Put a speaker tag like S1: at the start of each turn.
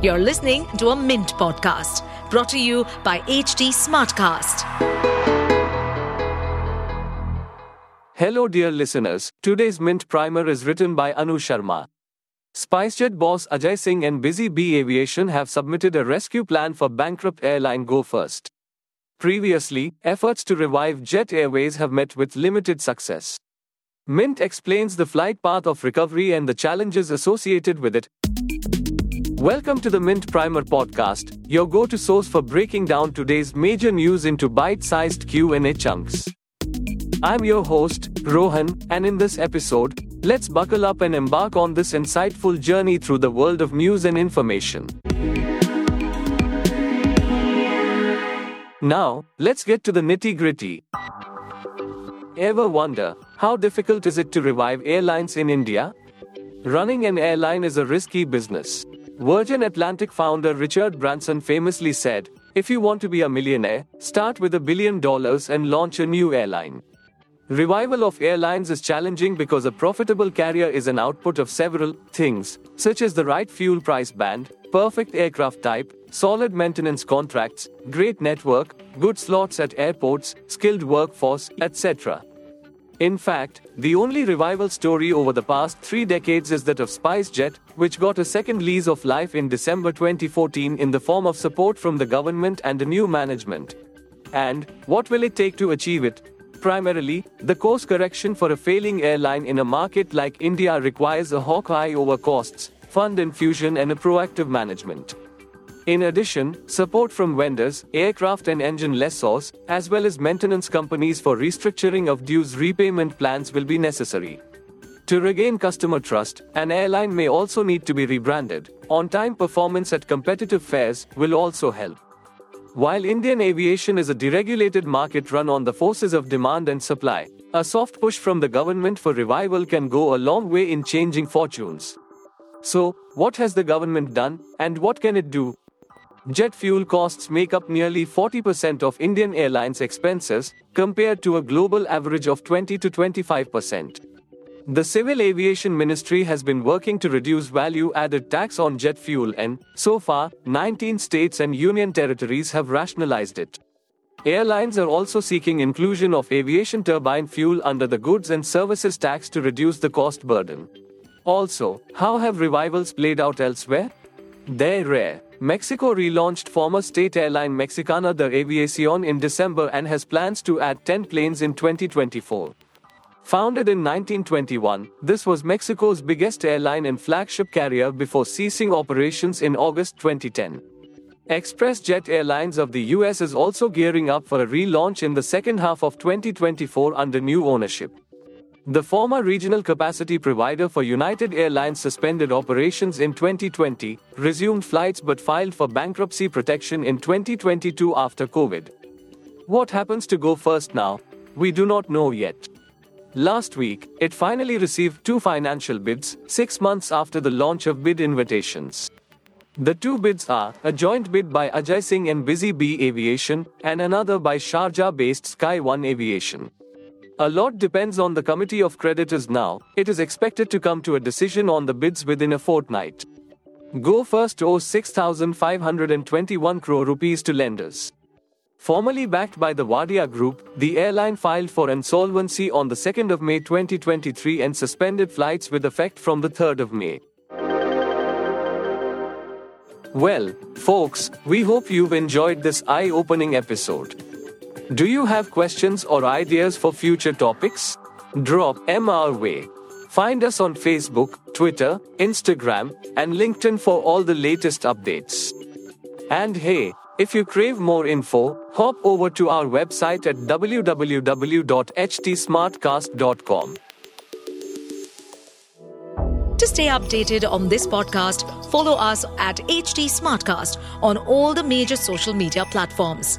S1: You're listening to a Mint podcast brought to you by HT Smartcast.
S2: Hello, dear listeners. Today's Mint Primer is written by Anu Sharma. SpiceJet boss Ajay Singh and Busy Bee Aviation have submitted a rescue plan for bankrupt airline Go First. Previously, efforts to revive Jet Airways have met with limited success. Mint explains the flight path of recovery and the challenges associated with it. Welcome to the Mint Primer podcast, your go-to source for breaking down today's major news into bite-sized Q&A chunks. I'm your host, Rohan, and in this episode, let's buckle up and embark on this insightful journey through the world of news and information. Now, let's get to the nitty-gritty. Ever wonder how difficult is it to revive airlines in India? Running an airline is a risky business. Virgin Atlantic founder Richard Branson famously said, If you want to be a millionaire, start with a billion dollars and launch a new airline. Revival of airlines is challenging because a profitable carrier is an output of several things, such as the right fuel price band, perfect aircraft type, solid maintenance contracts, great network, good slots at airports, skilled workforce, etc. In fact, the only revival story over the past three decades is that of SpiceJet, which got a second lease of life in December 2014 in the form of support from the government and a new management. And, what will it take to achieve it? Primarily, the course correction for a failing airline in a market like India requires a hawk eye over costs, fund infusion, and a proactive management. In addition, support from vendors, aircraft and engine lessors, as well as maintenance companies for restructuring of dues repayment plans will be necessary. To regain customer trust, an airline may also need to be rebranded. On time performance at competitive fares will also help. While Indian aviation is a deregulated market run on the forces of demand and supply, a soft push from the government for revival can go a long way in changing fortunes. So, what has the government done, and what can it do? Jet fuel costs make up nearly 40% of Indian Airlines expenses, compared to a global average of 20 to 25%. The Civil Aviation Ministry has been working to reduce value added tax on jet fuel, and, so far, 19 states and union territories have rationalized it. Airlines are also seeking inclusion of aviation turbine fuel under the goods and services tax to reduce the cost burden. Also, how have revivals played out elsewhere? They're rare. Mexico relaunched former state airline Mexicana de Aviación in December and has plans to add 10 planes in 2024. Founded in 1921, this was Mexico's biggest airline and flagship carrier before ceasing operations in August 2010. ExpressJet Airlines of the US is also gearing up for a relaunch in the second half of 2024 under new ownership. The former regional capacity provider for United Airlines suspended operations in 2020, resumed flights but filed for bankruptcy protection in 2022 after COVID. What happens to Go First now? We do not know yet. Last week, it finally received two financial bids, six months after the launch of bid invitations. The two bids are a joint bid by Ajay Singh and Busy Bee Aviation, and another by Sharjah based Sky One Aviation. A lot depends on the committee of creditors now, it is expected to come to a decision on the bids within a fortnight. Go First owes 6,521 crore rupees to lenders. Formerly backed by the Wadia Group, the airline filed for insolvency on the 2nd of May 2023 and suspended flights with effect from the 3rd of May. Well, folks, we hope you've enjoyed this eye opening episode. Do you have questions or ideas for future topics? Drop them our way. Find us on Facebook, Twitter, Instagram, and LinkedIn for all the latest updates. And hey, if you crave more info, hop over to our website at www.htsmartcast.com.
S1: To stay updated on this podcast, follow us at HT Smartcast on all the major social media platforms.